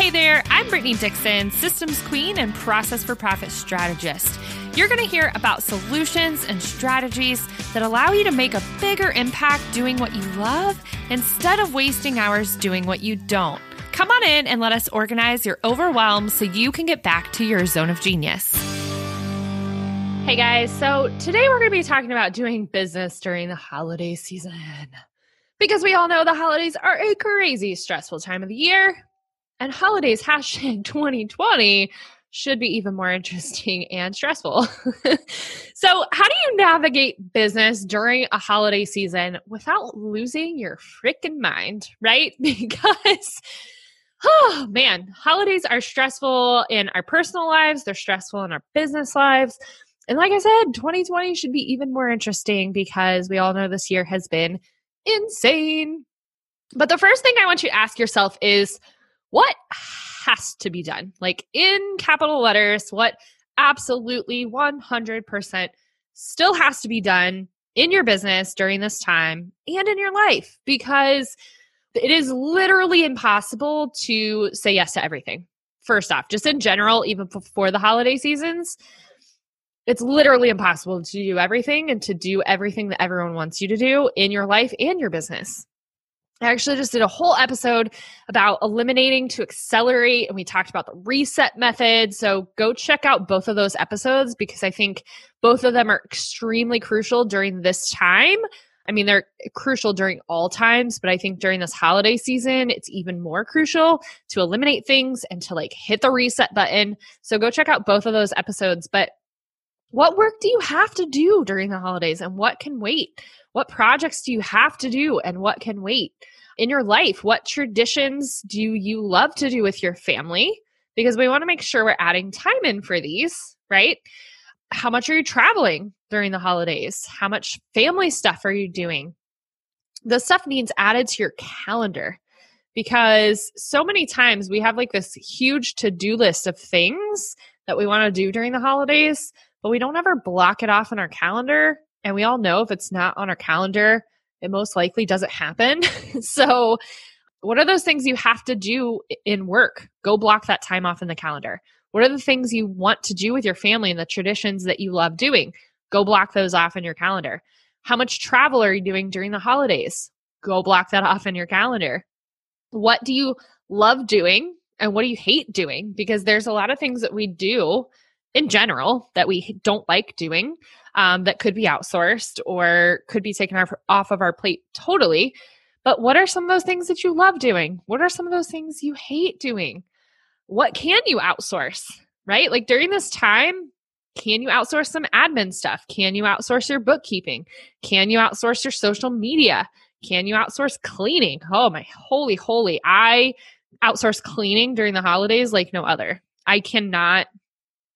Hey there, I'm Brittany Dixon, Systems Queen and Process for Profit Strategist. You're going to hear about solutions and strategies that allow you to make a bigger impact doing what you love instead of wasting hours doing what you don't. Come on in and let us organize your overwhelm so you can get back to your zone of genius. Hey guys, so today we're going to be talking about doing business during the holiday season. Because we all know the holidays are a crazy stressful time of the year and holidays hashtag 2020 should be even more interesting and stressful. so, how do you navigate business during a holiday season without losing your freaking mind, right? Because, oh man, holidays are stressful in our personal lives, they're stressful in our business lives. And like I said, 2020 should be even more interesting because we all know this year has been insane. But the first thing I want you to ask yourself is, what has to be done? Like in capital letters, what absolutely 100% still has to be done in your business during this time and in your life because it is literally impossible to say yes to everything. First off, just in general, even before the holiday seasons, it's literally impossible to do everything and to do everything that everyone wants you to do in your life and your business. I actually just did a whole episode about eliminating to accelerate, and we talked about the reset method. So go check out both of those episodes because I think both of them are extremely crucial during this time. I mean, they're crucial during all times, but I think during this holiday season, it's even more crucial to eliminate things and to like hit the reset button. So go check out both of those episodes. But what work do you have to do during the holidays and what can wait? What projects do you have to do and what can wait? In your life, what traditions do you love to do with your family? Because we want to make sure we're adding time in for these, right? How much are you traveling during the holidays? How much family stuff are you doing? The stuff needs added to your calendar because so many times we have like this huge to do list of things that we want to do during the holidays, but we don't ever block it off in our calendar and we all know if it's not on our calendar, it most likely doesn't happen. so, what are those things you have to do in work? Go block that time off in the calendar. What are the things you want to do with your family and the traditions that you love doing? Go block those off in your calendar. How much travel are you doing during the holidays? Go block that off in your calendar. What do you love doing and what do you hate doing? Because there's a lot of things that we do in general that we don't like doing um, that could be outsourced or could be taken off, off of our plate totally. But what are some of those things that you love doing? What are some of those things you hate doing? What can you outsource, right? Like during this time, can you outsource some admin stuff? Can you outsource your bookkeeping? Can you outsource your social media? Can you outsource cleaning? Oh my holy, holy. I outsource cleaning during the holidays like no other. I cannot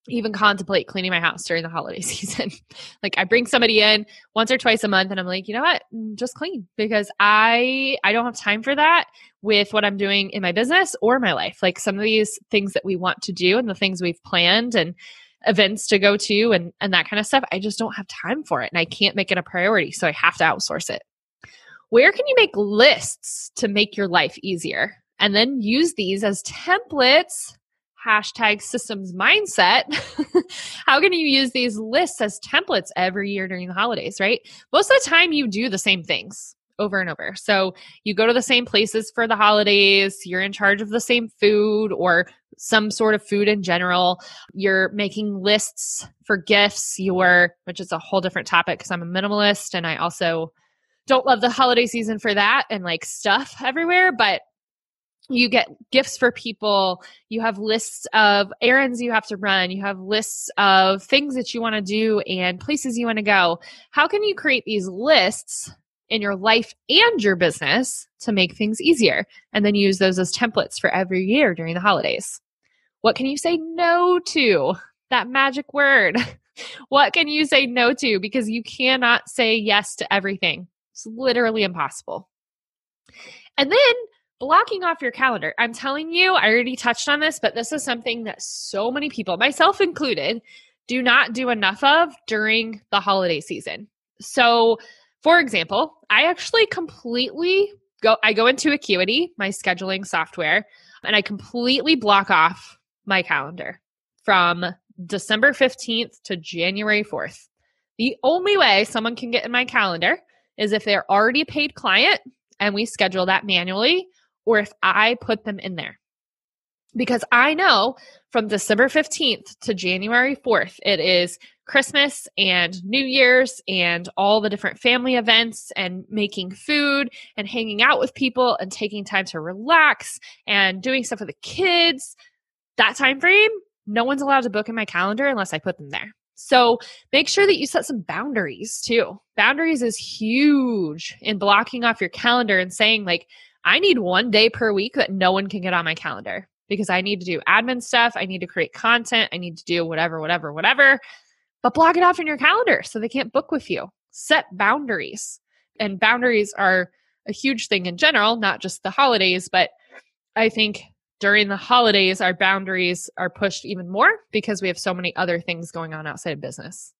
even contemplate cleaning my house during the holiday season. like I bring somebody in once or twice a month and I'm like, "You know what? Mm, just clean because I I don't have time for that with what I'm doing in my business or my life. Like some of these things that we want to do and the things we've planned and events to go to and and that kind of stuff, I just don't have time for it and I can't make it a priority, so I have to outsource it. Where can you make lists to make your life easier? And then use these as templates hashtag systems mindset, how can you use these lists as templates every year during the holidays, right? Most of the time, you do the same things over and over. So you go to the same places for the holidays, you're in charge of the same food or some sort of food in general. You're making lists for gifts, you're, which is a whole different topic because I'm a minimalist and I also don't love the holiday season for that and like stuff everywhere, but you get gifts for people you have lists of errands you have to run you have lists of things that you want to do and places you want to go. How can you create these lists in your life and your business to make things easier? And then use those as templates for every year during the holidays. What can you say no to? That magic word. What can you say no to? Because you cannot say yes to everything. It's literally impossible. And then blocking off your calendar. I'm telling you, I already touched on this, but this is something that so many people, myself included, do not do enough of during the holiday season. So, for example, I actually completely go I go into Acuity, my scheduling software, and I completely block off my calendar from December 15th to January 4th. The only way someone can get in my calendar is if they're already a paid client and we schedule that manually, or if I put them in there. Because I know from December 15th to January 4th, it is Christmas and New Year's and all the different family events and making food and hanging out with people and taking time to relax and doing stuff with the kids. That time frame, no one's allowed to book in my calendar unless I put them there. So make sure that you set some boundaries too. Boundaries is huge in blocking off your calendar and saying, like, I need one day per week that no one can get on my calendar because I need to do admin stuff. I need to create content. I need to do whatever, whatever, whatever. But block it off in your calendar so they can't book with you. Set boundaries. And boundaries are a huge thing in general, not just the holidays, but I think during the holidays, our boundaries are pushed even more because we have so many other things going on outside of business.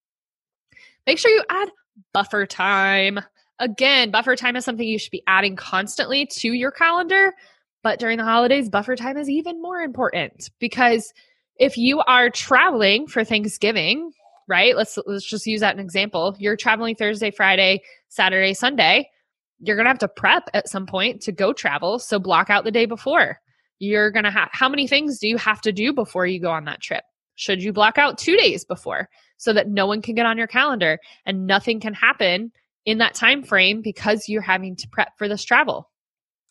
Make sure you add buffer time. Again, buffer time is something you should be adding constantly to your calendar. But during the holidays, buffer time is even more important because if you are traveling for Thanksgiving, right? Let's let's just use that an example. You're traveling Thursday, Friday, Saturday, Sunday. You're going to have to prep at some point to go travel, so block out the day before. You're going to have how many things do you have to do before you go on that trip? Should you block out 2 days before so that no one can get on your calendar and nothing can happen in that time frame because you're having to prep for this travel.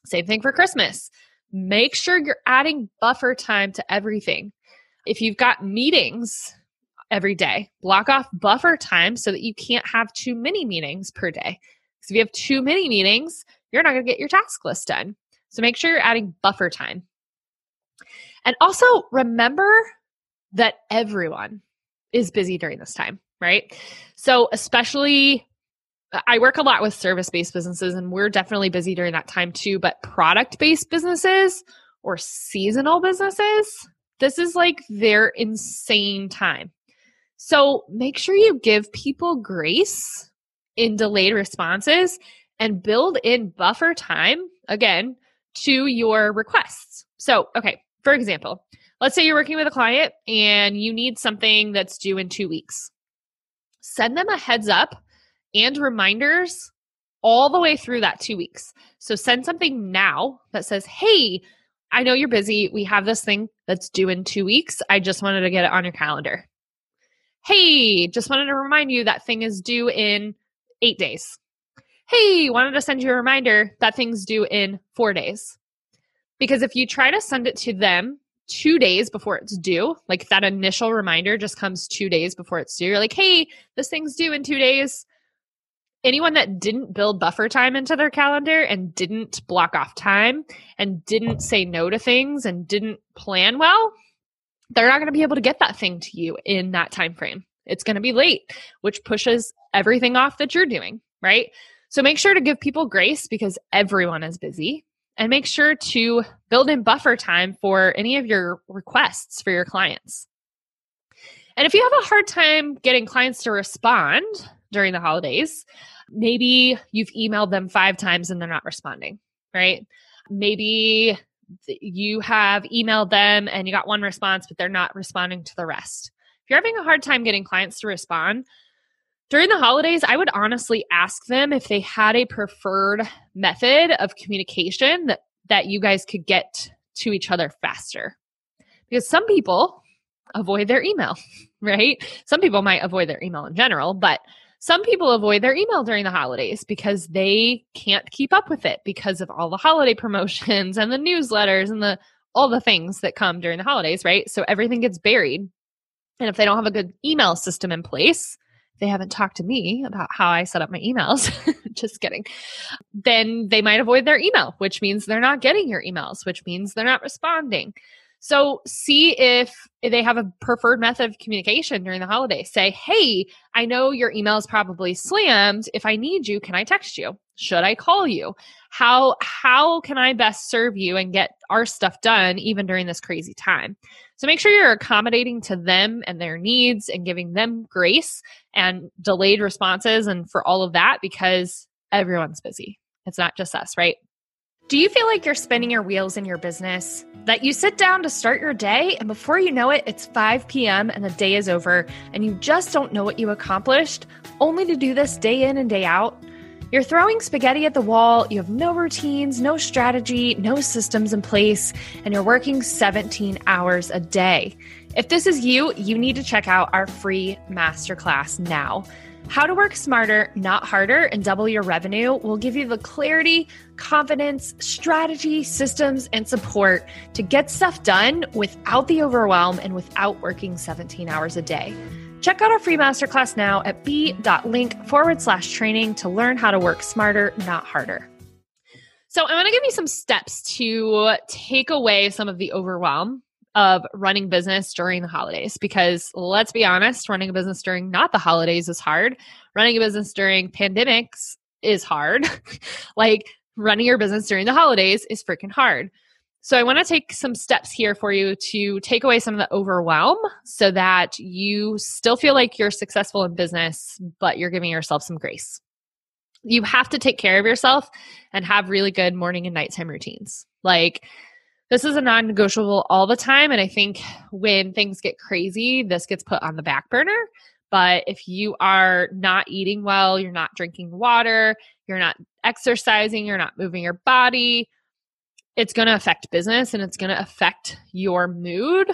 Same thing for Christmas. Make sure you're adding buffer time to everything. If you've got meetings every day, block off buffer time so that you can't have too many meetings per day. Because if you have too many meetings, you're not going to get your task list done. So make sure you're adding buffer time. And also remember that everyone is busy during this time, right? So, especially I work a lot with service based businesses, and we're definitely busy during that time too. But product based businesses or seasonal businesses, this is like their insane time. So make sure you give people grace in delayed responses and build in buffer time again to your requests. So, okay, for example, let's say you're working with a client and you need something that's due in two weeks. Send them a heads up and reminders all the way through that two weeks. So send something now that says, Hey, I know you're busy. We have this thing that's due in two weeks. I just wanted to get it on your calendar. Hey, just wanted to remind you that thing is due in eight days. Hey, wanted to send you a reminder that thing's due in four days. Because if you try to send it to them two days before it's due, like that initial reminder just comes two days before it's due, you're like, hey, this thing's due in two days anyone that didn't build buffer time into their calendar and didn't block off time and didn't say no to things and didn't plan well they're not going to be able to get that thing to you in that time frame. It's going to be late which pushes everything off that you're doing right? So make sure to give people grace because everyone is busy and make sure to build in buffer time for any of your requests for your clients. And if you have a hard time getting clients to respond during the holidays maybe you've emailed them five times and they're not responding, right? Maybe you have emailed them and you got one response, but they're not responding to the rest. If you're having a hard time getting clients to respond, during the holidays, I would honestly ask them if they had a preferred method of communication that, that you guys could get to each other faster. Because some people avoid their email, right? Some people might avoid their email in general, but some people avoid their email during the holidays because they can't keep up with it because of all the holiday promotions and the newsletters and the all the things that come during the holidays, right? So everything gets buried. And if they don't have a good email system in place, they haven't talked to me about how I set up my emails. Just kidding. Then they might avoid their email, which means they're not getting your emails, which means they're not responding. So see if they have a preferred method of communication during the holiday. Say, hey, I know your email is probably slammed. If I need you, can I text you? Should I call you? How how can I best serve you and get our stuff done even during this crazy time? So make sure you're accommodating to them and their needs and giving them grace and delayed responses and for all of that because everyone's busy. It's not just us, right? Do you feel like you're spinning your wheels in your business? That you sit down to start your day and before you know it, it's 5 p.m. and the day is over and you just don't know what you accomplished, only to do this day in and day out? You're throwing spaghetti at the wall, you have no routines, no strategy, no systems in place, and you're working 17 hours a day. If this is you, you need to check out our free masterclass now. How to work smarter, not harder, and double your revenue will give you the clarity, confidence, strategy, systems, and support to get stuff done without the overwhelm and without working 17 hours a day. Check out our free masterclass now at b.link forward slash training to learn how to work smarter, not harder. So, I want to give you some steps to take away some of the overwhelm of running business during the holidays because let's be honest, running a business during not the holidays is hard. Running a business during pandemics is hard. like running your business during the holidays is freaking hard. So I want to take some steps here for you to take away some of the overwhelm so that you still feel like you're successful in business, but you're giving yourself some grace. You have to take care of yourself and have really good morning and nighttime routines. Like, this is a non negotiable all the time. And I think when things get crazy, this gets put on the back burner. But if you are not eating well, you're not drinking water, you're not exercising, you're not moving your body, it's going to affect business and it's going to affect your mood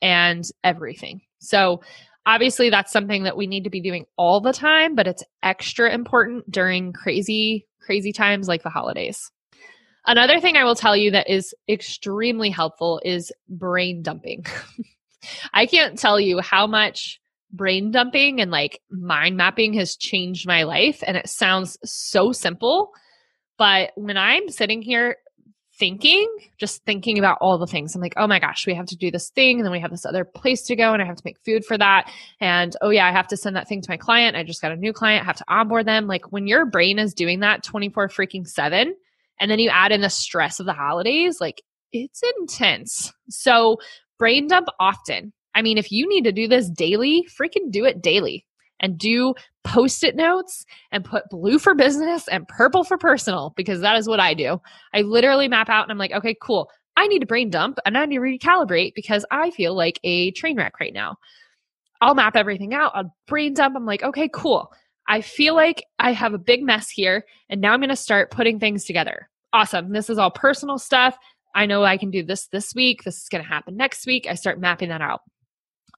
and everything. So, obviously, that's something that we need to be doing all the time, but it's extra important during crazy, crazy times like the holidays. Another thing I will tell you that is extremely helpful is brain dumping. I can't tell you how much brain dumping and like mind mapping has changed my life. And it sounds so simple. But when I'm sitting here thinking, just thinking about all the things. I'm like, oh my gosh, we have to do this thing. And then we have this other place to go and I have to make food for that. And oh yeah, I have to send that thing to my client. I just got a new client, I have to onboard them. Like when your brain is doing that 24 freaking seven, and then you add in the stress of the holidays, like it's intense. So brain dump often. I mean, if you need to do this daily, freaking do it daily and do post it notes and put blue for business and purple for personal because that is what I do. I literally map out and I'm like, okay, cool. I need to brain dump and I need to recalibrate because I feel like a train wreck right now. I'll map everything out. I'll brain dump. I'm like, okay, cool. I feel like I have a big mess here and now I'm going to start putting things together. Awesome. This is all personal stuff. I know I can do this this week. This is going to happen next week. I start mapping that out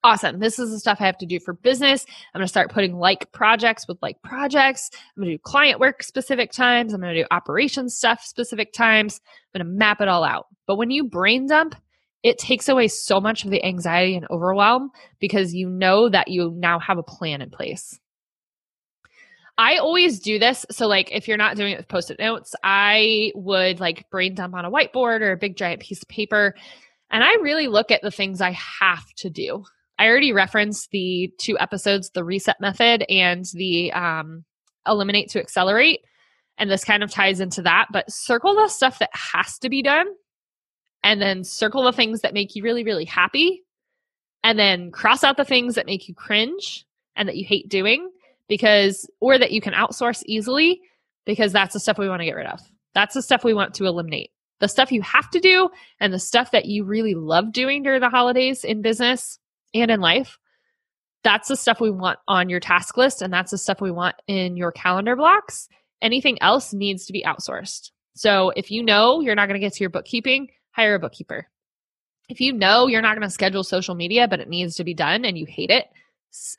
awesome. This is the stuff I have to do for business. I'm going to start putting like projects with like projects. I'm going to do client work specific times. I'm going to do operations stuff specific times. I'm going to map it all out. But when you brain dump, it takes away so much of the anxiety and overwhelm because you know that you now have a plan in place. I always do this. So, like, if you're not doing it with post it notes, I would like brain dump on a whiteboard or a big giant piece of paper. And I really look at the things I have to do. I already referenced the two episodes, the reset method and the um, eliminate to accelerate. And this kind of ties into that. But circle the stuff that has to be done, and then circle the things that make you really, really happy. And then cross out the things that make you cringe and that you hate doing because, or that you can outsource easily because that's the stuff we want to get rid of. That's the stuff we want to eliminate. The stuff you have to do and the stuff that you really love doing during the holidays in business, and in life, that's the stuff we want on your task list and that's the stuff we want in your calendar blocks. Anything else needs to be outsourced. So if you know you're not going to get to your bookkeeping, hire a bookkeeper. If you know you're not going to schedule social media, but it needs to be done and you hate it,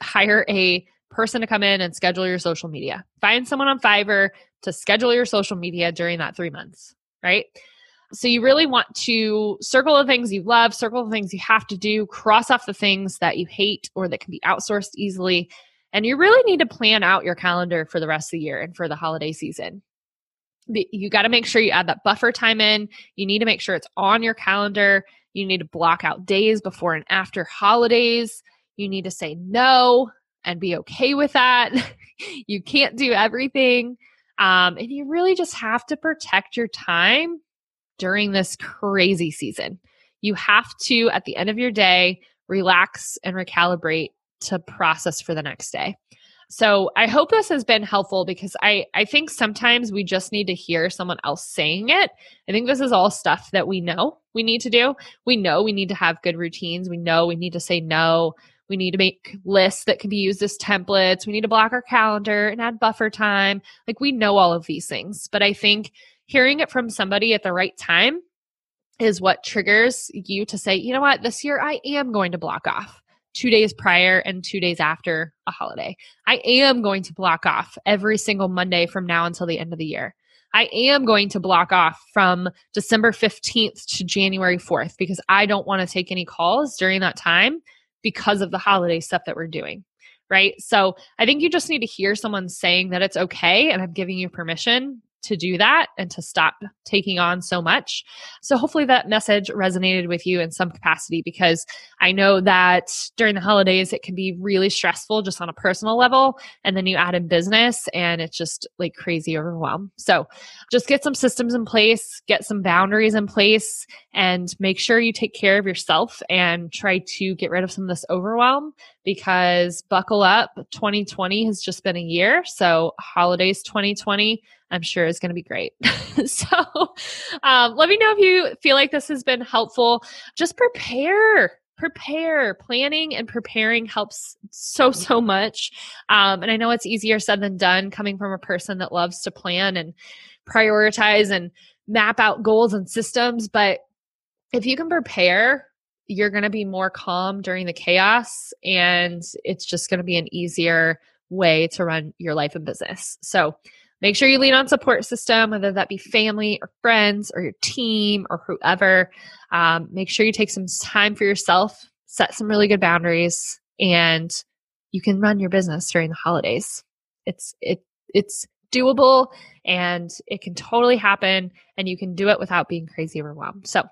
hire a person to come in and schedule your social media. Find someone on Fiverr to schedule your social media during that three months, right? So you really want to circle the things you love, circle the things you have to do, cross off the things that you hate or that can be outsourced easily. And you really need to plan out your calendar for the rest of the year and for the holiday season. You got to make sure you add that buffer time in. You need to make sure it's on your calendar. You need to block out days before and after holidays. You need to say no and be okay with that. you can't do everything. Um, and you really just have to protect your time during this crazy season. You have to, at the end of your day, relax and recalibrate to process for the next day. So I hope this has been helpful because I, I think sometimes we just need to hear someone else saying it. I think this is all stuff that we know we need to do. We know we need to have good routines. We know we need to say no. We need to make lists that can be used as templates. We need to block our calendar and add buffer time. Like we know all of these things. But I think hearing it from somebody at the right time is what triggers you to say, you know what, this year I am going to block off two days prior and two days after a holiday. I am going to block off every single Monday from now until the end of the year. I am going to block off from December 15th to January 4th because I don't want to take any calls during that time because of the holiday stuff that we're doing. Right. So I think you just need to hear someone saying that it's okay and I'm giving you permission to do that and to stop taking on so much. So hopefully that message resonated with you in some capacity because I know that during the holidays it can be really stressful just on a personal level and then you add in business and it's just like crazy overwhelm. So just get some systems in place, get some boundaries in place and make sure you take care of yourself and try to get rid of some of this overwhelm because buckle up 2020 has just been a year. So holidays 2020 I'm sure is going to be great. so um, let me know if you feel like this has been helpful. Just prepare. Prepare. Planning and preparing helps so, so much. Um, and I know it's easier said than done coming from a person that loves to plan and prioritize and map out goals and systems. But if you can prepare, you're going to be more calm during the chaos and it's just going to be an easier way to run your life and business. So Make sure you lean on support system, whether that be family or friends or your team or whoever. Um, make sure you take some time for yourself, set some really good boundaries, and you can run your business during the holidays. It's it it's doable and it can totally happen and you can do it without being crazy overwhelmed. So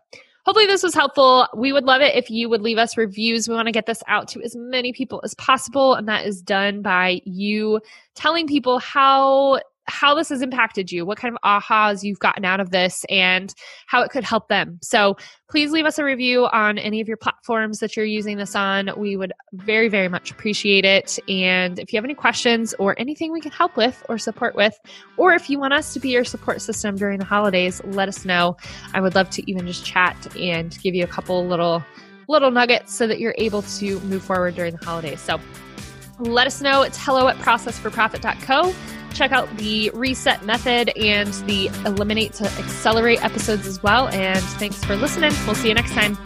hopefully this was helpful. We would love it if you would leave us reviews. We want to get this out to as many people as possible. And that is done by you telling people how how this has impacted you, what kind of ahas you've gotten out of this, and how it could help them. So please leave us a review on any of your platforms that you're using this on. We would very, very much appreciate it. And if you have any questions or anything we can help with or support with, or if you want us to be your support system during the holidays, let us know. I would love to even just chat and give you a couple little little nuggets so that you're able to move forward during the holidays. So let us know. It's hello at processforprofit.co check out the reset method and the eliminate to accelerate episodes as well. And thanks for listening. We'll see you next time.